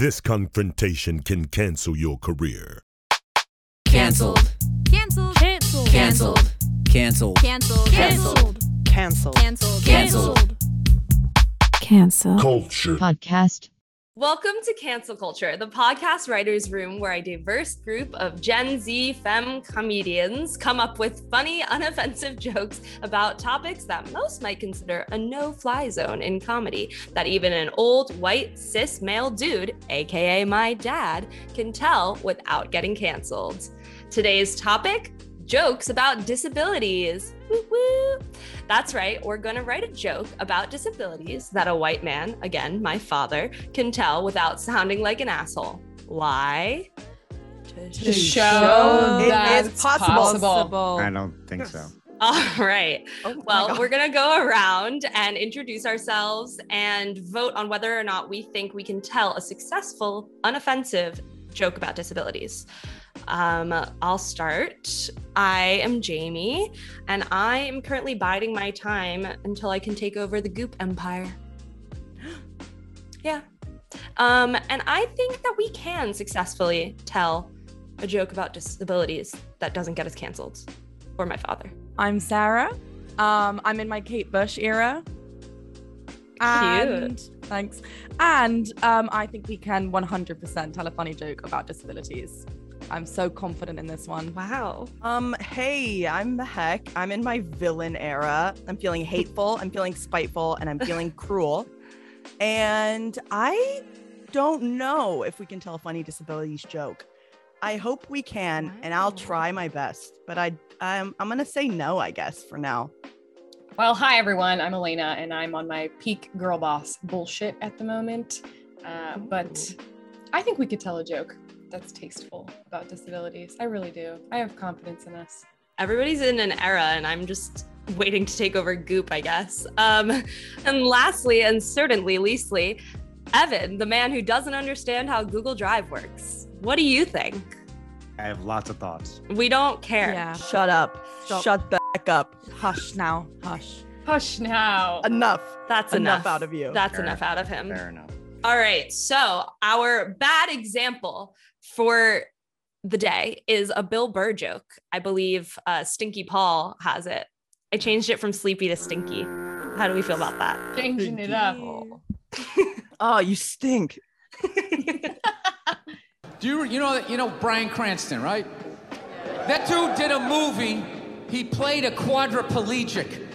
This confrontation can cancel your career. Canceled. Canceled. Canceled. Canceled. Cancel. Canceled. Canceled. Cancel. Canceled. Canceled. Cancel. Culture. podcast. Welcome to Cancel Culture, the podcast writers' room where a diverse group of Gen Z femme comedians come up with funny, unoffensive jokes about topics that most might consider a no fly zone in comedy, that even an old, white, cis male dude, aka my dad, can tell without getting canceled. Today's topic jokes about disabilities. Woo woo. That's right, we're gonna write a joke about disabilities that a white man, again, my father, can tell without sounding like an asshole. Why? To show It that is it's possible. I don't think so. All right. Oh Well, God. we're going to go around and introduce ourselves and vote on whether or not we think we can tell a successful, unoffensive joke about disabilities. Um, I'll start. I am Jamie, and I am currently biding my time until I can take over the Goop Empire. yeah. Um, and I think that we can successfully tell a joke about disabilities that doesn't get us canceled. Or my father. I'm Sarah. Um, I'm in my Kate Bush era. And thanks. And um, I think we can 100% tell a funny joke about disabilities. I'm so confident in this one. Wow. Um, hey, I'm Mehek. I'm in my villain era. I'm feeling hateful, I'm feeling spiteful, and I'm feeling cruel. And I don't know if we can tell a funny disabilities joke. I hope we can, and I'll try my best. But I, I'm, I'm gonna say no, I guess, for now. Well, hi everyone. I'm Elayna, and I'm on my peak girl boss bullshit at the moment. Uh, but I think we could tell a joke that's tasteful about disabilities. I really do. I have confidence in us. Everybody's in an era, and I'm just waiting to take over Goop, I guess. Um, and lastly, and certainly leastly, Evan, the man who doesn't understand how Google Drive works. What do you think? I have lots of thoughts. We don't care. Yeah. Shut up. Stop. Shut the heck up. Hush now. Hush. Hush now. Enough. That's Enough enough. out of you. That's Fair. enough out of him. Fair enough. All right. So, our bad example for the day is a Bill Burr joke. I believe uh, Stinky Paul has it. I changed it from sleepy to stinky. How do we feel about that? Changing it up. Oh, you stink. Do you you know you know Bryan Cranston, right? That dude did a movie. He played a quadriplegic,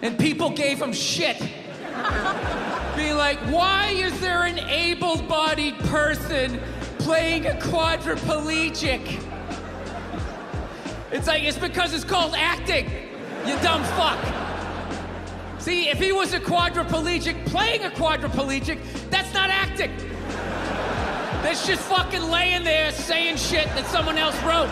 and people gave him shit, Be like, "Why is there an able-bodied person playing a quadriplegic?" It's like it's because it's called acting. You dumb fuck. See, if he was a quadriplegic playing a quadriplegic, that's not acting. That's just fucking laying there saying shit that someone else wrote.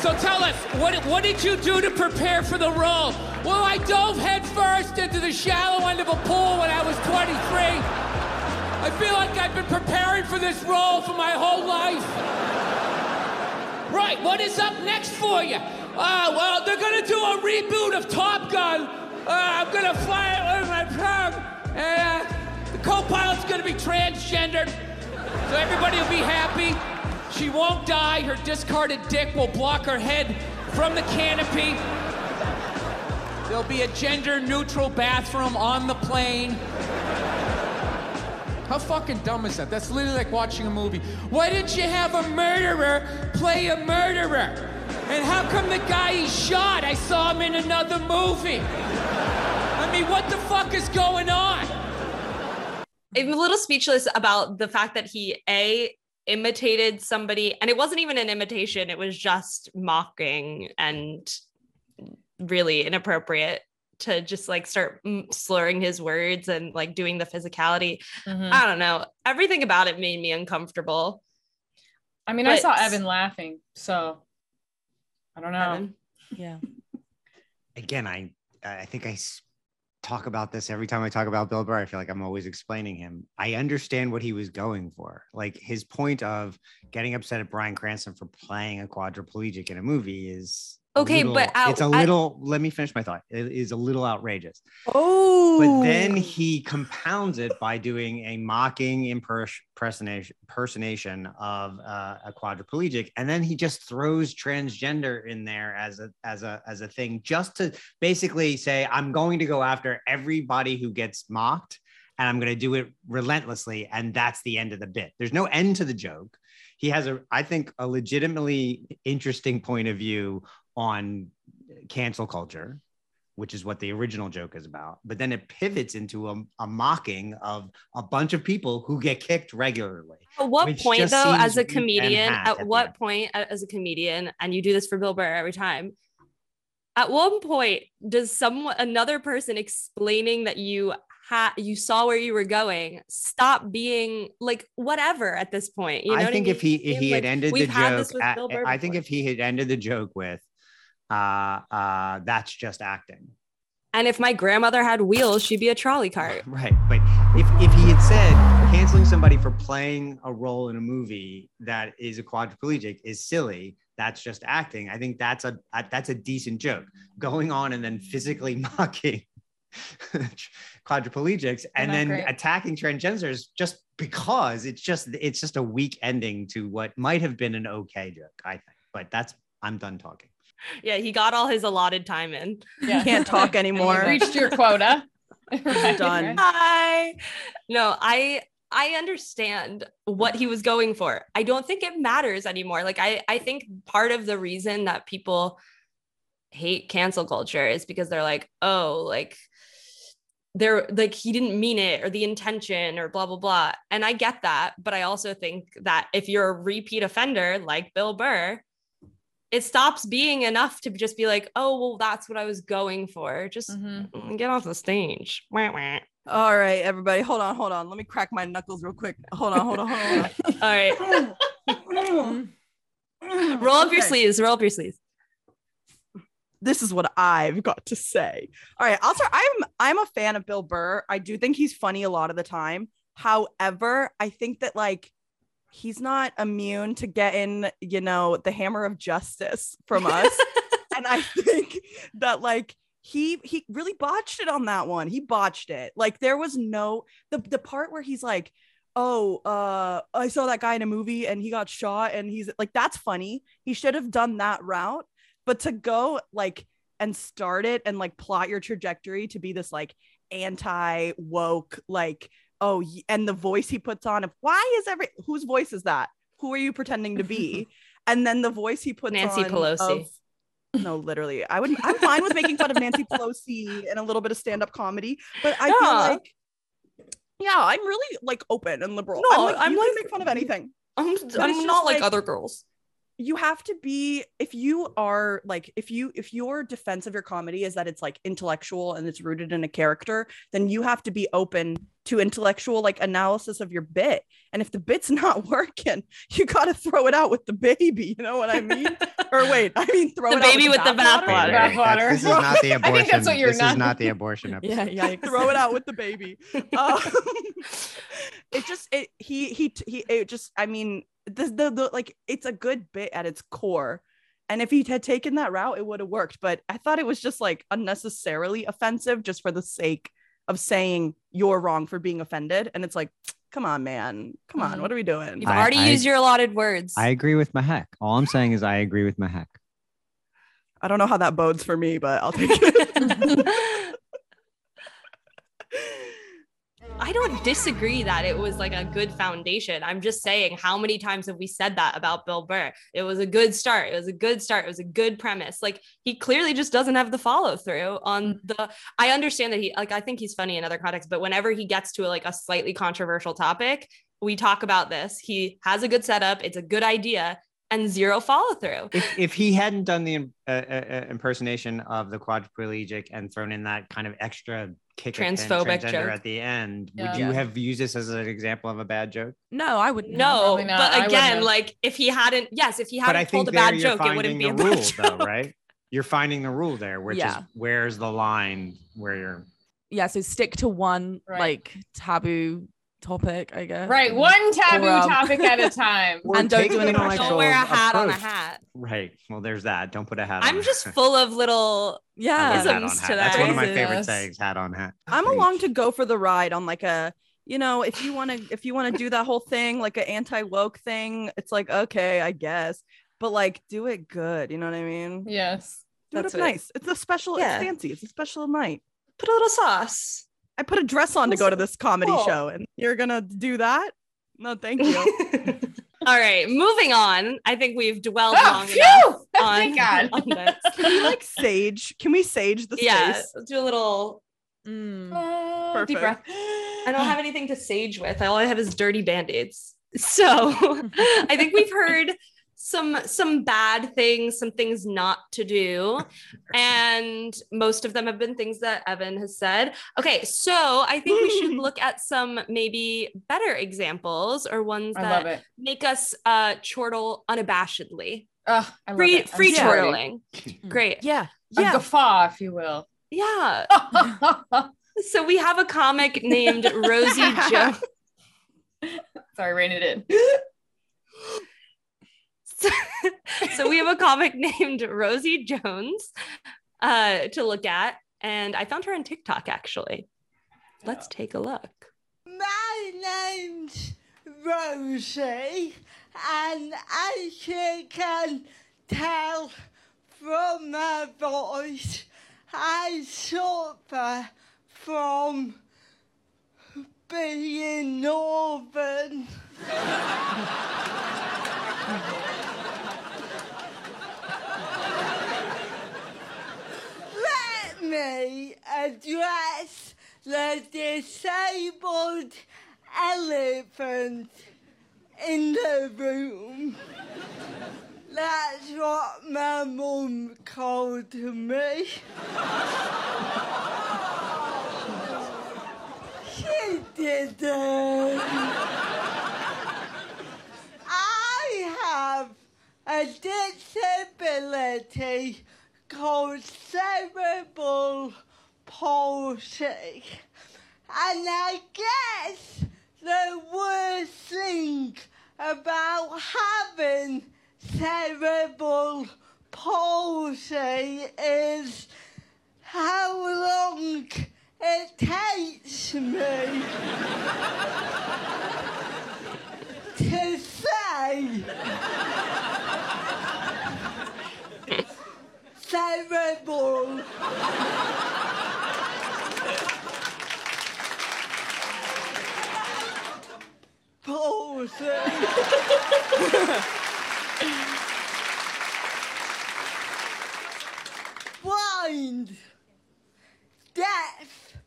So tell us, what, what did you do to prepare for the role? Well, I dove headfirst into the shallow end of a pool when I was 23. I feel like I've been preparing for this role for my whole life. Right, what is up next for you? Uh, well, they're gonna do a reboot of Top Gun. Uh, I'm gonna fly it with my plane. And uh, the co-pilot's gonna be transgendered, so everybody will be happy. She won't die. Her discarded dick will block her head from the canopy. There'll be a gender-neutral bathroom on the plane. How fucking dumb is that? That's literally like watching a movie. Why didn't you have a murderer play a murderer? And how come the guy he shot, I saw him in another movie? I mean, what the fuck is going on? I'm a little speechless about the fact that he a imitated somebody, and it wasn't even an imitation; it was just mocking and really inappropriate to just like start mm, slurring his words and like doing the physicality. Mhm. I don't know. Everything about it made me uncomfortable. I mean, I saw Evan laughing, so I don't know. Evan. Yeah. Again, I I think I talk about this every time I talk about Bill Burr. I feel like I'm always explaining him. I understand what he was going for. Like his point of getting upset at Bryan Cranston for playing a quadriplegic in a movie is Okay, little- but at- it's a little. let me finish my thought. It is a little outrageous. Oh, But then he compounds it by doing a mocking impersonation impersonation of uh, a quadriplegic, and then he just throws transgender in there as a as a as a thing, just to basically say, "I'm going to go after everybody who gets mocked, and I'm going to do it relentlessly," and that's the end of the bit. There's no end to the joke. He has a, I think, a legitimately interesting point of view on cancel culture which is what the original joke is about. But then it pivots into a, a mocking of a bunch of people who get kicked regularly. At what point, though, as a comedian, at at what point, as a comedian, and you do this for Bill Burr every time, at one point does someone, another person explaining that you had, you saw where you were going, stop being like whatever at this point? You know I think mean? if he if he Like, had ended the we've had this joke, at- I think if he had ended the joke with, uh, uh, that's just acting. and if my grandmother had wheels, she'd be a trolley cart. Right. But if, if he had said canceling somebody for playing a role in a movie that is a quadriplegic is silly, that's just acting. I think that's a a- that's a decent joke. Going on and then physically mocking quadriplegics and then great. attacking transgenders just because it's just it's just a weak ending to what might have been an okay joke, I think. But that's I'm done talking. Yeah, he got all his allotted time in. Yeah. can't talk And you anymore. reached your quota. Right, Done. Hi. No, I I understand what he was going for. I don't think it matters anymore. Like I I think part of the reason that people hate cancel culture is because they're like, "Oh, like they're like he didn't mean it or the intention or blah blah blah." And I get that, but I also think that if you're a repeat offender like Bill Burr, it stops being enough to just be like, "Oh, well, that's what I was going for." Just Mhm. get off the stage. Wah, wah. All right, everybody, hold on, hold on. Let me crack my knuckles real quick. Hold on, hold on, hold on. All right. Roll up your sleeves. Roll up your sleeves. this is what I've got to say. All right, I'll start. I'm I'm a fan of Bill Burr. I do think he's funny a lot of the time. However, I think that like he's not immune to getting, you know, the hammer of justice from us. and I think that like he he really botched it on that one. He botched it. Like there was no the the part where he's like, "Oh, uh I saw that guy in a movie and he got shot and he's like that's funny. He should have done that route." But to go like and start it and like plot your trajectory to be this like anti woke like oh and the voice he puts on of why is every whose voice is that? Who are you pretending to be? and then the voice he puts on. Nancy on Pelosi. of- no, literally. I would I'm fine with making fun of Nancy Pelosi and a little bit of stand-up comedy, but I feel like yeah, I'm really like open and liberal. No, I'm like, I'm like- make fun of anything. I'm, I'm not like, like- other girls. You have to be if you are like if you if your defense of your comedy is that it's like intellectual and it's rooted in a character, then you have to be open to intellectual like analysis of your bit. And if the bit's not working, you got to throw it out with the baby. You know what I mean? or wait, I mean throw The it out baby with the bathwater. bathwater. Wait, wait, Bathwater. This is not the I abortion. think that's what you're this not- is not the abortion episode. Yeah, yeah. Throw it out with the baby. Um, it just it he he he it just I mean the, the the like it's a good bit at its core. And if he had taken that route, it would have worked. But I thought it was just like unnecessarily offensive just for the sake of saying you're wrong for being offended. And it's like, come on, man. Come on. Mhm. What are we doing? You've I- already I- used your allotted words. I agree with Mehek. All I'm saying is I agree with Mehek. I don't know how that bodes for me, but I'll take it. I don't disagree that it was like a good foundation. I'm just saying, how many times have we said that about Bill Burr? It was a good start. It was a good start. It was a good premise. Like he clearly just doesn't have the follow through on the. I understand that he like I think he's funny in other contexts, but whenever he gets to a, like a slightly controversial topic, we talk about this. He has a good setup. It's a good idea and zero follow through. If, if he hadn't done the uh, uh, uh, impersonation of the quadriplegic and thrown in that kind of extra kick at Transphobic transgender joke. at the end, Yeah. would you Yeah. have used this as an example of a bad joke? No, I wouldn't. No, probably not. I but again, like if he hadn't, yes, if he hadn't think told a bad joke, it wouldn't be a bad rule, joke. though, right? You're finding the rule there, which Yeah. is where's the line where you're Yeah, so stick to one Right. like taboo topic, I guess. Right, one taboo Or, um, topic at a time. And don't do the any Don't wear a hat on a hat. Right. Well, there's that. Don't put a hat on. I'm a just full of little Yeah. hat on isms hat. to That's one of my favorite Yes. sayings. Hat on hat. I'm Preach. along to go for the ride on like a you know if you want to if you want to do that whole thing like an anti woke thing it's like okay I guess but like do it good you know what I mean Yes. do it That's up nice it's a special Yeah. it's fancy it's a special night put a little sauce. I put a dress on to go to this comedy Cool. show and you're gonna do that no thank you All right, moving on. I think we've dwelled Oh, long phew! enough on, Thank God. on this. can we like sage can we sage the Yeah, space let's do a little Mm. Uh, deep Perfect. breath. I don't have anything to sage with. All I have is dirty band-aids. So I think we've heard some some bad things, some things not to do. And most of them have been things that Evan has said. Okay, so I think we should look at some maybe better examples or ones I love that it. make us uh chortle unabashedly. Oh, I love Free it. I'm free sorry. chortling. Great. yeah A yeah guffaw, if you will. Yeah. So we have a comic named Rosie Jones. Sorry, rein it in. So, so we have a comic named Rosie Jones uh, to look at, and I found her on TikTok actually. Let's take a look. My name's Rosie, and as you can tell from my voice, I suffer from being northern. Me address the disabled elephant in the room. That's what my mum called me. she didn't. I have a disability called cerebral. And I guess the worst thing about having cerebral palsy is how long it takes me to say cerebral palsy. Blind. Deaf.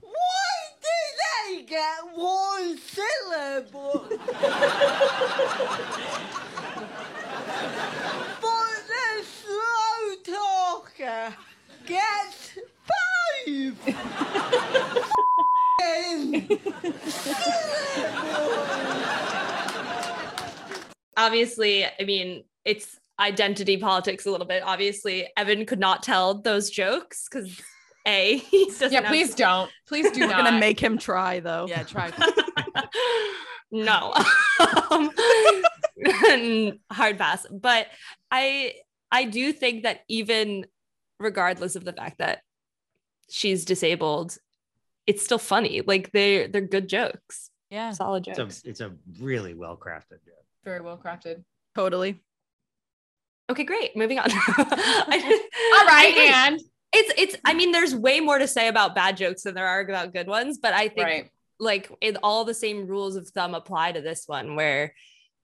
Why do they get one syllable? but the slow talker gets five. Obviously, I mean, it's identity politics a little bit. Obviously, Evan could not tell those jokes because A, he doesn't Yeah, have- please don't. Please do we're not. gonna make him try though Yeah, try. no um, hard pass but i i do think that even regardless of the fact that she's disabled it's still funny like they they're good jokes Yeah. solid It's jokes a, it's a really well crafted joke. Very well crafted. totally okay great moving on All All right, and it's it's i mean there's way more to say about bad jokes than there are about good ones but i think right. like it, all the same rules of thumb apply to this one where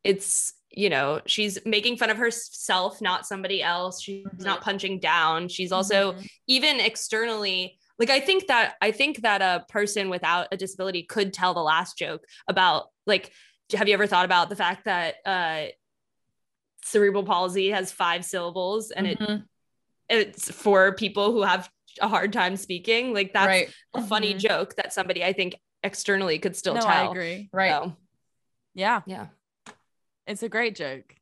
it's you know she's making fun of herself not somebody else she's Mhm. not punching down she's also Mhm. even externally like i think that i think that a person without a disability could tell the last joke about like have you ever thought about the fact that uh cerebral palsy has five syllables and it Mhm. it's for people who have a hard time speaking like that's right, a funny Mhm. joke that somebody i think externally could still no, tell I agree. right. So, Yeah. yeah It's a great joke.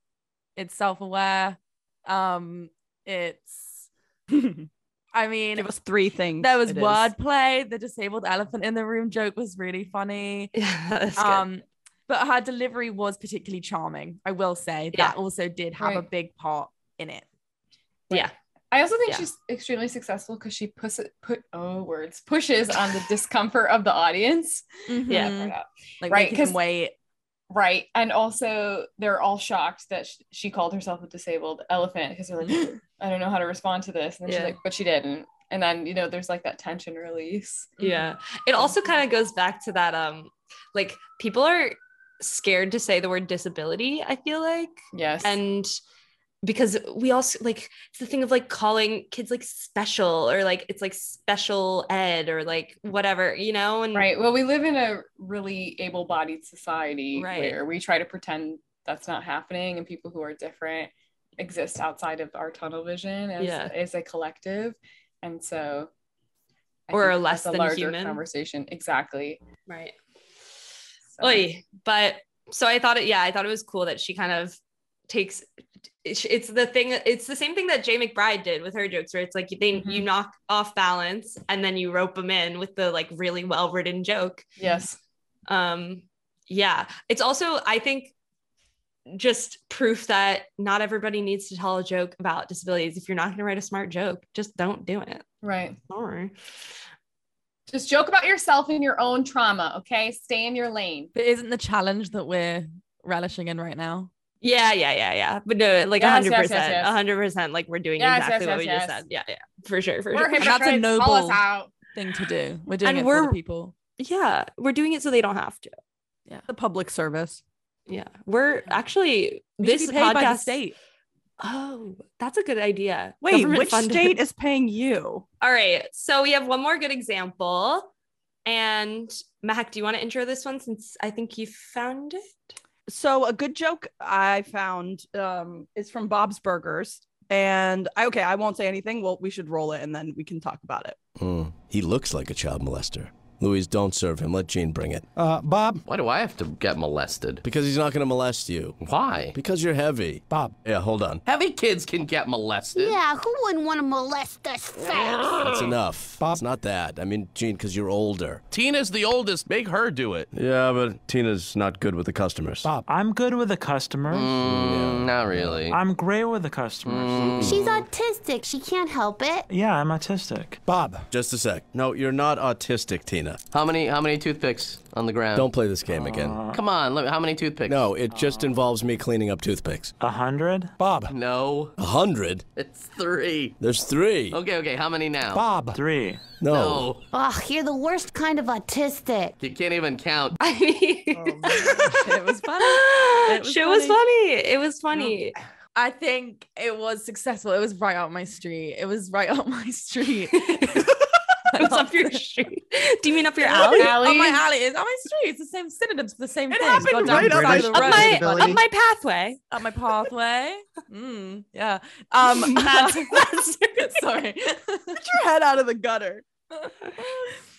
It's self-aware. Um, it's I mean, Give us three things. there was wordplay. The disabled elephant in the room joke was really funny. Yeah, that's good. Um, but her delivery was particularly charming. I will say Yeah. that also did have a big part in it. yeah. I also think Yeah. she's extremely successful because she puts it put oh words pushes on the discomfort of the audience. Yeah. Mhm. like Right, making 'cause- them wait. Right. And also they're all shocked that sh- she called herself a disabled elephant because they're like, I don't know how to respond to this. And then Yeah. she's like, but she didn't. And then, you know, there's like that tension release. Yeah. It also kind of goes back to that um like people are scared to say the word disability, I feel like. Yes. And because we also like it's the thing of like calling kids like special or like it's like special ed or like whatever, you know? And Right. Well, we live in a really able bodied society Right. where we try to pretend that's not happening and people who are different exist outside of our tunnel vision as, Yeah. as a collective. And so, I Or are less than larger human. conversation. Exactly. right. So- Oy. But so I thought it, yeah, I thought it was cool that she kind of takes it's it's the thing it's the same thing that Jay McBride did with her jokes where it's like they Mhm. you knock off balance and then you rope them in with the like really well written joke. Yes. Um yeah, it's also I think just proof that not everybody needs to tell a joke about disabilities. If you're not going to write a smart joke, just don't do it. Right. Sorry. Just joke about yourself and your own trauma. Okay. Stay in your lane. But isn't the challenge that we're relishing in right now? Yeah, yeah, yeah, yeah. But no, like a hundred yes, yes, percent, a hundred percent. Like we're doing Yes, exactly yes, what we yes, just said. Yeah, yeah, for sure, for We're sure. That's a hypocrites. Call us noble- Thing to do. We're doing And it for we're- the people. Yeah, we're doing it so they don't have to. Yeah, the public service. Yeah, we're actually We this should be paid podcast. by the state. Oh, that's a good idea. Wait, Government which funded. state is paying you? All right, so we have one more good example, and Mac, do you want to intro this one since I think you found it? So a good joke I found um, is from Bob's Burgers, and I okay, I won't say anything. Well, we should roll it, and then we can talk about it. Hmm. He looks like a child molester. Louise, don't serve him. Let Gene bring it. Uh, Bob? Why do I have to get molested? Because he's not going to molest you. Why? Because you're heavy. Bob. Yeah, hold on. Heavy kids can get molested. Yeah, who wouldn't want to molest us fat? That's enough. Bob. It's not that. I mean, Gene, because you're older. Tina's the oldest. Make her do it. Yeah, but Tina's not good with the customers. Bob. I'm good with the customers. Mm, not really. I'm great with the customers. She's autistic. She can't help it. Yeah, I'm autistic. Bob. Just a sec. No, you're not autistic, Tina. How many? How many toothpicks on the ground? Don't play this game again. Uh, Come on. Let me, how many toothpicks? No, it just involves me cleaning up toothpicks. A hundred? Bob. No. A hundred? It's three. There's three. Okay. Okay. How many now? Bob. Three. No. No. Ugh, you're the worst kind of autistic. You can't even count. I mean, oh, It was funny. It was Shit was funny. funny. It was funny. I think it was successful. It was right up my street. It was right up my street. Up your street. Do you mean up your alley? Alley? Up my alley. is on my street. It's the same synonyms for the same It thing. happened right the outside side the of Up road. my, up my pathway. Up my pathway. Mm, yeah. Um. Sorry. Put your head out of the gutter.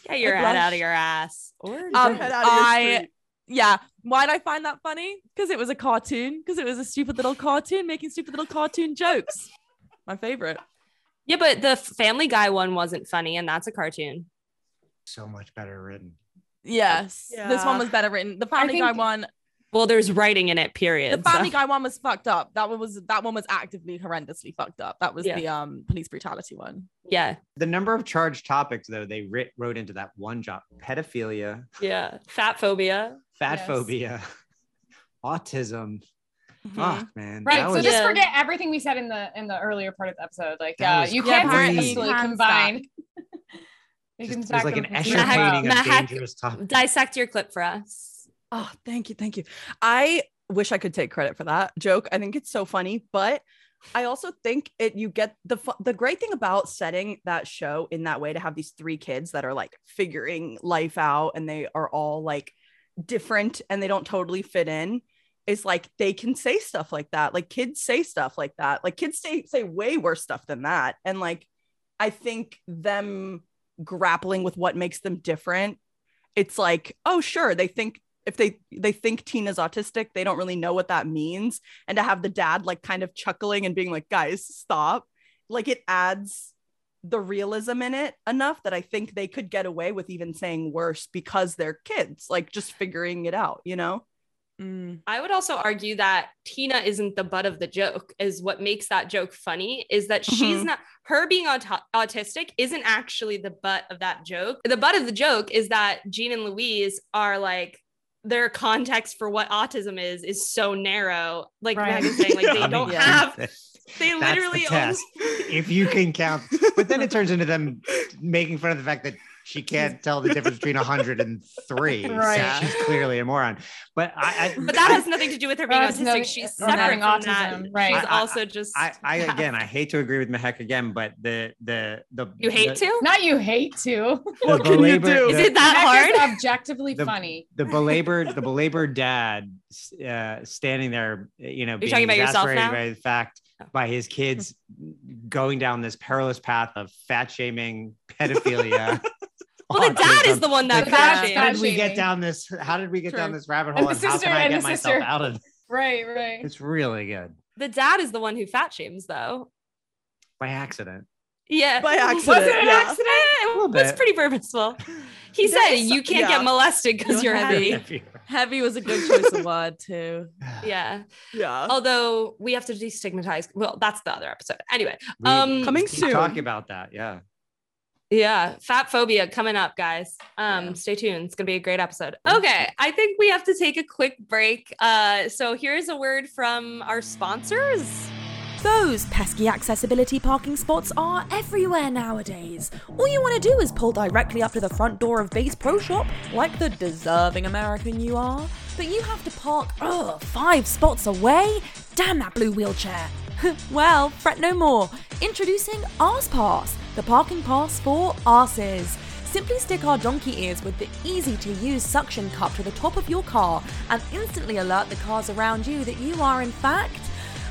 get your head out of your ass. Or Um, your head out of your I- yeah. Why did I find that funny? Because it was a cartoon. Because it was a stupid little cartoon making stupid little cartoon jokes. My favorite. Yeah, but the Family Guy one wasn't funny, and that's a cartoon. So much better written. Yes. This one was better written. The Family Guy one. Well, there's writing in it. Period. The Family so- Guy one was fucked up. That one was that one was actively horrendously fucked up. That was Yeah. the um police brutality one. Yeah, The number of charged topics, though, they writ- wrote into that one job pedophilia, yeah. Fat phobia. fat Yes. phobia, autism. Fuck, man. Right. That So was- just Yeah. forget everything we said in the in the earlier part of the episode. Like That uh, you can't apparently successfully combine. You just- can it was like an for Escher sure. Of dangerous topics. Dissect your clip for us. Oh, thank you, thank you. I wish I could take credit for that joke. I think it's so funny, but I also think it you get the the great thing about setting that show in that way to have these three kids that are like figuring life out and they are all like different and they don't totally fit in is like they can say stuff like that. Like kids say stuff like that. Like kids say say way worse stuff than that. And like I think them grappling with what makes them different it's like oh sure they think if they they think tina's autistic they don't really know what that means and to have the dad like kind of chuckling and being like guys stop like it adds the realism in it enough that I think they could get away with even saying worse because they're kids, like just figuring it out, you know? I would also argue that Tina isn't the butt of the joke, is what makes that joke funny. Is that she's Mhm. not her being aut- autistic isn't actually the butt of that joke. The butt of the joke is that Gene and Louise are like their context for what autism is is so narrow. Like Right. Saying, like they I don't yeah. have. They That's the literally only test. if you can count, but then it turns into them making fun of the fact that she can't tell the difference between 103. So Right. she's clearly a moron. But I, I But that has nothing to do with her being autistic. nothing- She's not separate having from that. autism, right. She's I- I- also just. I, I again, I hate to agree with Mehek again, but the the the you hate the, to? Not you hate to. the belabor- Is the- is it that Heck is hard? objectively The- funny. the belabored the belabored dad uh standing there you know being talking about yourself now? by the fact by his kids going down this perilous path of fat shaming pedophilia Well, the dad is the one that Like, fat how did we get down this how did we get down this rabbit And hole the and, how sister- can i and get the myself sister. out of Right, right. it's really good The dad is the one who fat shames, though. by accident Yeah. By accident, Was it an yeah. accident? It was pretty purposeful. He said you can't yeah. get molested because You're you're heavy. heavy. Heavy was a good choice of word too. Yeah. Yeah. Although we have to destigmatize. Well, that's the other episode. Anyway. We Um. Coming soon. talking about that yeah Yeah, fat phobia coming up, guys. Um, stay tuned. It's gonna be a great episode. Okay, I think we have to take a quick break. Uh, so here's a word from our sponsors. Those pesky accessibility parking spots are everywhere nowadays. All you want to do is pull directly up to the front door of Bass Pro Shop, like the deserving American you are. But you have to park, ugh, five spots away? Damn that blue wheelchair. well, fret no more. Introducing Arse Pass, the parking pass for arses. Simply stick our donkey ears with the easy to use suction cup to the top of your car and instantly alert the cars around you that you are, in fact,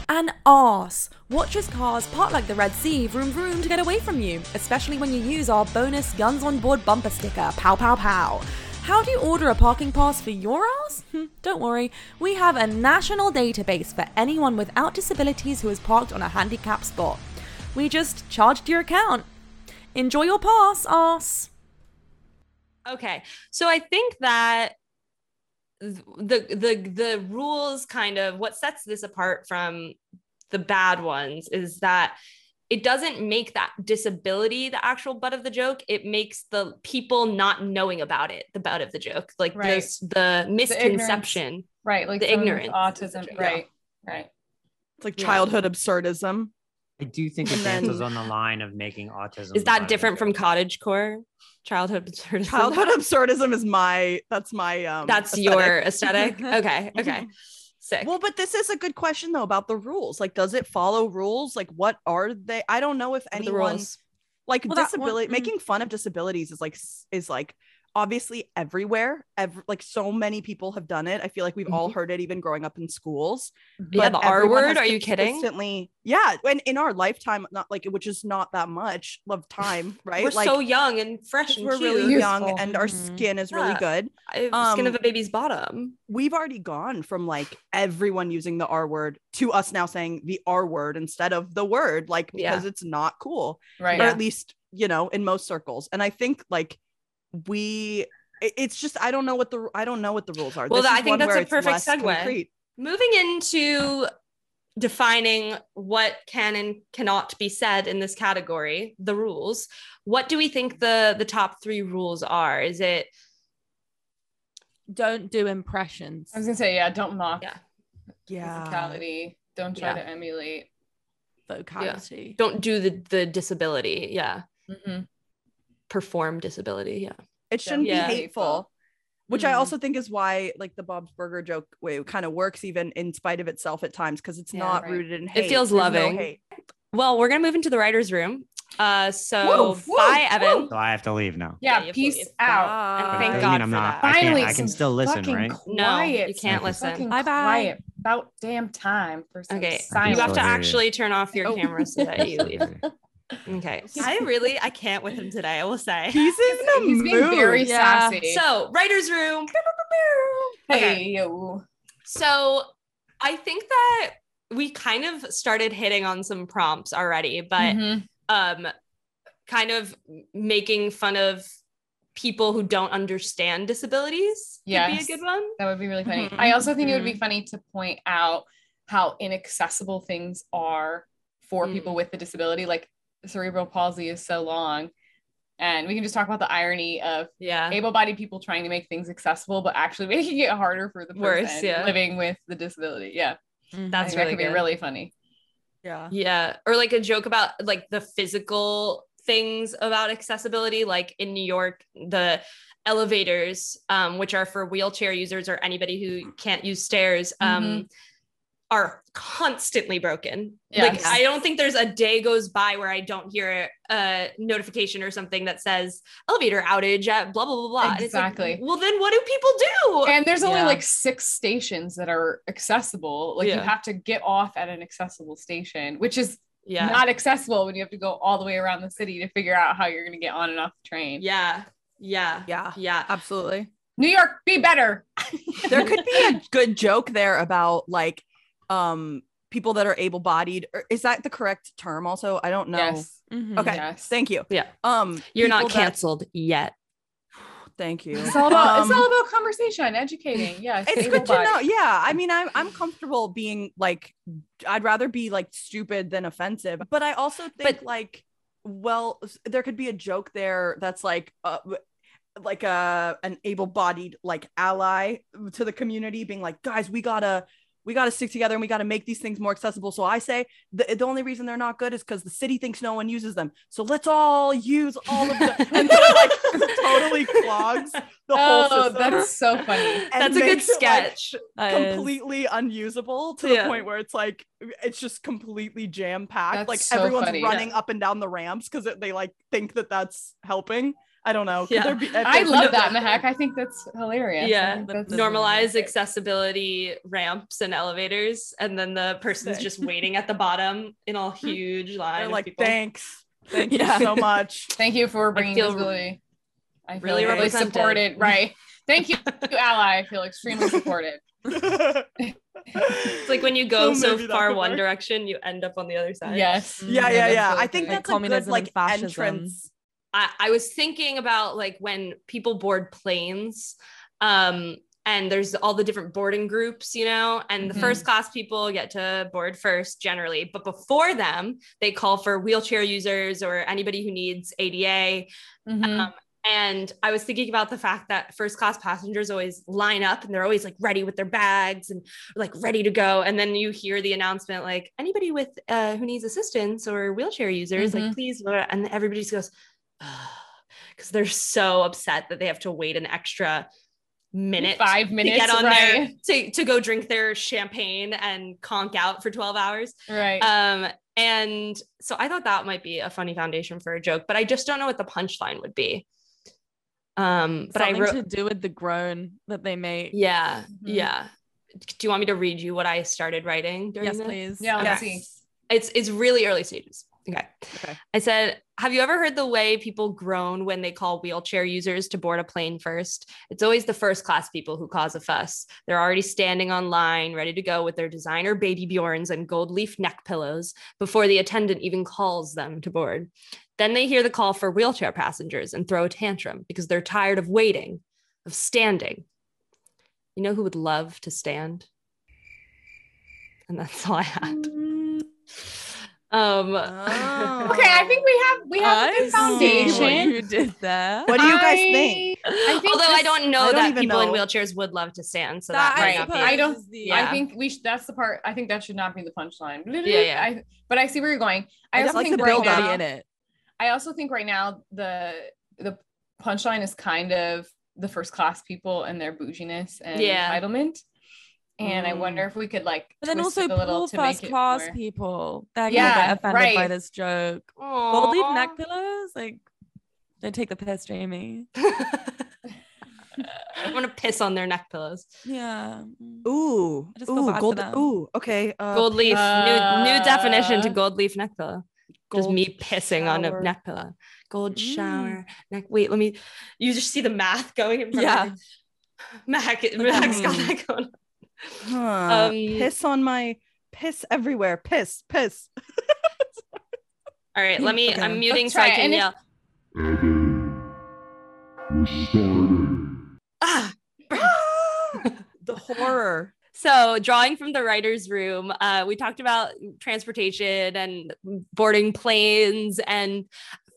an arse. Watch as cars part like the Red Sea, vroom vroom to get away from you, especially when you use our bonus Guns on Board bumper sticker, pow pow pow. How do you order a parking pass for your arse? Hmm, Don't worry, we have a national database for anyone without disabilities who has parked on a handicapped spot. We just charged your account. Enjoy your pass, ass. Okay, so I think that the the the rules kind of what sets this apart from the bad ones is that it doesn't make that disability the actual butt of the joke. It makes the people not knowing about it the butt of the joke, like Right. this the misconception. Right, like the ignorance. is the autism. Right, right. It's like Yeah. childhood absurdism. i do think it And dances on the line of making autism Is that different from cottage core? Childhood absurdism. Childhood absurdism is my that's my um That's aesthetic. your aesthetic. Okay. Okay. Sick. Well, but this is a good question though about the rules. Like, does it follow rules? Like, what are they? I don't know if anyone like Well, one- disability mm. making fun of disabilities is like is like obviously everywhere. Ev- like so many people have done it. I feel like we've all heard it even growing up in schools. Mm-hmm. Yeah, but the R word. Are you kidding? Consistently, yeah. When in our lifetime, not like which is not that much of time, right? We're like so young and fresh and we're cute. really Youthful. young and our Mhm. skin is really good. I- Skin of Um, a baby's bottom. we've already gone from like everyone using the R word to us now saying the R word instead of the word, like Yeah. because it's not cool, Right. or Yeah. at least you know in most circles. And I think like we, it's just I don't know what the I don't know what the rules are. Well, This I think that's a perfect less segue. concrete. Moving into defining what can and cannot be said in this category, the rules. What do we think the the top three rules are? Is it Don't do impressions. I was gonna say, yeah, don't mock Yeah. Yeah, physicality. Don't try Yeah. to emulate. vocality. don't do the the disability? Yeah. Mhm. Perform disability. Yeah. it shouldn't Yeah. be hateful. Which I Mhm. also think is why, like the Bob's Burger joke, way kind of works even in spite of itself at times because it's Yeah, not right. rooted in hate. It feels There's no loving. hate. Well, we're gonna move into the writer's room. Uh so Woo, woo, bye, Evan. so i have to leave now Yeah, you have to peace leave. out. And thank I God mean, I'm for not- that. I can't- Finally, I can still listen, fucking right? No, Quiet. you can't listen. Fucking Bye-bye. quiet. About damn time for some Okay, silence. you have to Still hear you. actually turn off your Oh. camera so that you leave. Okay. I really I can't with him today, I will say. He's in the He's being mood. very Yeah. sassy. So, writer's room. hey, Okay. yo. So, I think that we kind of started hitting on some prompts already, but Mhm. um kind of making fun of people who don't understand disabilities could Yes. be a good one. That would be really funny. Mhm. I also think it would be Mhm. funny to point out how inaccessible things are for Mm. people with the disability. Like cerebral palsy is so long. And we can just talk about the irony of yeah. able-bodied people trying to make things accessible, but actually making it harder for the person Worse, yeah. living with the disability. Yeah. I That's think that really could be really funny. Yeah. Yeah. Or like a joke about like the physical things about accessibility. Like in New York, the elevators, um, which are for wheelchair users or anybody who can't use stairs, um, Mhm. Are constantly broken. Yes. Like I don't think there's a day goes by where I don't hear a notification or something that says elevator outage at blah blah blah blah. And it's like, Exactly. well, then what do people do? And there's only Yeah. like six stations that are accessible. Like you have to get off at an accessible station, which is Yeah. not accessible when you have to go all the way around the city to figure out how you're going to get on and off the train. Yeah. Yeah. Yeah. Yeah. Absolutely. New York, be better. there could be a good joke there about like um people that are able-bodied is that the correct term also i don't know Yes. Mhm. okay Yes. thank you Yeah. um You're not people that- canceled yet. thank you It's all about it's Um, all about conversation, educating. Yes. it's good to know yeah i mean i'm i'm comfortable being like i'd rather be like stupid than offensive but i also think like well there could be a joke there that's like uh like a an able-bodied like ally to the community being like guys we gotta we gotta stick together and we gotta make these things more accessible so i say the, the only reason they're not good is because the city thinks no one uses them so let's all use all of them and so like totally clogs the whole Oh, system that's so funny. That's a good makes it, like, sketch. completely unusable to the point where it's like it's just completely jam packed. Like so everyone's funny. running up and down the ramps because they like think that that's helping. I don't know. Could Yeah. there be- if I love no- that, Mehek. I think that's hilarious. Yeah that's normalize accessibility ramps and elevators and then the person's Thanks. just waiting at the bottom in all huge line They're like, people. thanks, thank Yeah. you so much. Thank you for bringing feel visibility. I feel really really, really supported. Right. Thank you, ally. I feel extremely supported. it's like when you go So so, far one work. direction you end up on the other side Yes. yeah, yeah, that's yeah. I think good. that's a good like and fascism. entrance. I, I was thinking about like when people board planes um and there's all the different boarding groups you know and the Mhm. first class people get to board first generally but before them they call for wheelchair users or anybody who needs ada Mhm. Um, and I was thinking about the fact that first class passengers always line up and they're always like ready with their bags and like ready to go. And then you hear the announcement like anybody with uh, who needs assistance or wheelchair users, like Mhm. please, blah, blah," and everybody just goes because they're so upset that they have to wait an extra minute, Five minutes to minutes, get on there to to go drink their champagne and conk out for twelve hours. Right. Um, and so I thought that might be a funny foundation for a joke, but I just don't know what the punchline would be. Um, but Something I wrote, to do with the groan that they make. yeah, Mhm. yeah. Do you want me to read you what I started writing during Yes, this? please. yeah, let's see. It's it's really early stages. Okay. Okay. I said, have you ever heard the way people groan when they call wheelchair users to board a plane first? It's always the first class people who cause a fuss. They're already standing on line, ready to go with their designer baby Bjorns and gold leaf neck pillows before the attendant even calls them to board. Then they hear the call for wheelchair passengers and throw a tantrum because they're tired of waiting, of standing. You know who would love to stand? And that's all I had. Mm. Um, Okay, I think we have we have a I good foundation. you did that? What do you guys I- think? I think Although I don't know I don't that even people in wheelchairs would love to stand, so That that, I might not be. I don't- is Yeah. I think we should, that's the part. I think that should not be the punchline. Yeah, yeah. I, but I see where you're going. I, I also like think the right build now, in it. I also think right now the the punchline is kind of the first class people and their bouginess and Yeah. entitlement. And I Mm. wonder if we could like But then also it little poor first class more- people. They're Yeah, get offended by this joke. Gold leaf neck pillows? Like don't take the piss, Jamie. I want to piss on their neck pillows. Yeah. Ooh, I just ooh, gold. Ooh, okay. Uh, gold leaf, new new definition to uh, gold leaf neck pillow. Just me pissing on a neck pillow. Gold Mm. shower neck. Wait, let me. You just see the math going in front Yeah. of me. Mac, Mac's got Mm. that going. on. Huh. Um, piss on my piss everywhere. Piss, piss. All right, let me. Okay. I'm muting Let's so I can yell. Ah. the horror. So, drawing from the writer's room, uh, we talked about transportation and boarding planes and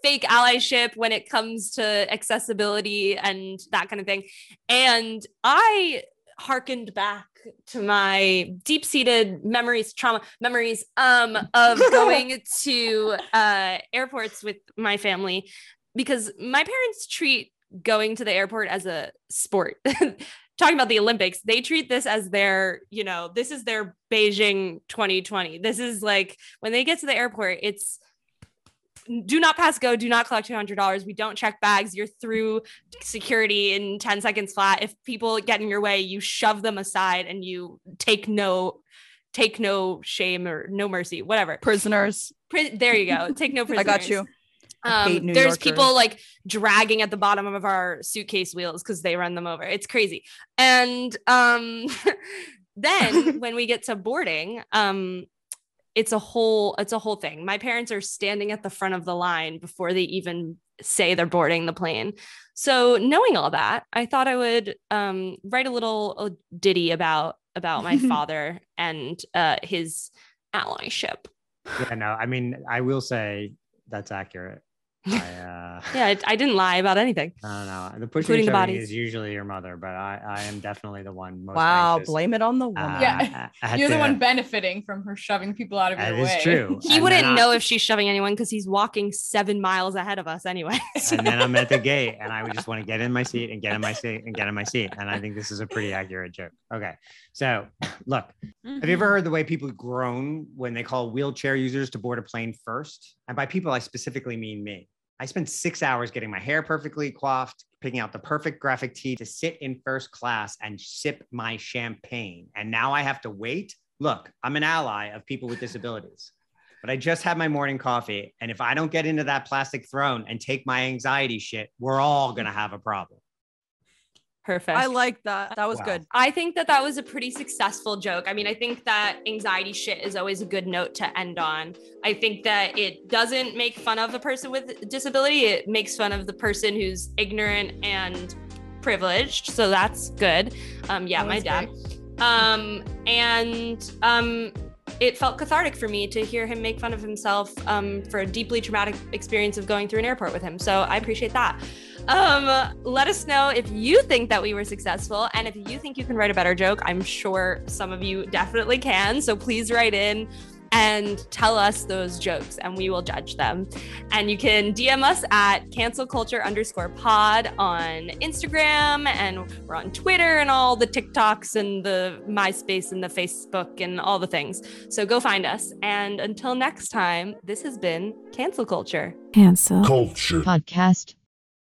fake allyship when it comes to accessibility and that kind of thing. And I hearkened back to my deep-seated memories, trauma memories um, of going to uh, airports with my family because my parents treat going to the airport as a sport. Talking about the Olympics, they treat this as their, you know, this is their Beijing 2020. This is like when they get to the airport, it's do not pass go, do not collect $200. We don't check bags. You're through security in 10 seconds flat. If people get in your way, you shove them aside and you take no take no shame or no mercy, whatever. Prisoners. Pri- there you go. Take no prisoners. I got you. Um, there's Yorkers. people like dragging at the bottom of our suitcase wheels because they run them over. It's crazy. And um, then when we get to boarding, um, it's a whole it's a whole thing. My parents are standing at the front of the line before they even say they're boarding the plane. So knowing all that, I thought I would um, write a little ditty about about my father and uh, his allyship. Yeah, no, I mean, I will say that's accurate. I, uh, Yeah, I, I didn't lie about anything. I don't know. The pushing Including the shoving bodies. is usually your mother, but I, I am definitely the one most Wow, anxious. blame it on the woman. Uh, Yeah. You're the one benefiting from her shoving people out of your is way. true. He And wouldn't I- know if she's shoving anyone because he's walking seven miles ahead of us anyway. and then I'm at the gate and I would just want to get in my seat and get in my seat and get in my seat. And I think this is a pretty accurate joke. Okay. So look, have you ever heard the way people groan when they call wheelchair users to board a plane first? And by people, I specifically mean me. I spent six hours getting my hair perfectly coiffed, picking out the perfect graphic tee to sit in first class and sip my champagne. And now I have to wait. Look, I'm an ally of people with disabilities but I just had my morning coffee. And if I don't get into that plastic throne and take my anxiety shit, we're all going to have a problem. Perfect. I like that. That was Wow. good. I think that that was a pretty successful joke. I mean, I think that anxiety shit is always a good note to end on. I think that it doesn't make fun of a person with disability, it makes fun of the person who's ignorant and privileged. So that's good. Um, yeah, That my dad. Um, and um, it felt cathartic for me to hear him make fun of himself um, for a deeply traumatic experience of going through an airport with him. So I appreciate that. Um, let us know if you think that we were successful and if you think you can write a better joke. I'm sure some of you definitely can. So please write in and tell us those jokes and we will judge them. And you can DM us at cancel culture underscore pod on Instagram and we're on Twitter and all the TikToks and the MySpace and the Facebook and all the things. So go find us. And until next time, this has been Cancel Culture. Cancel. Culture. Podcast.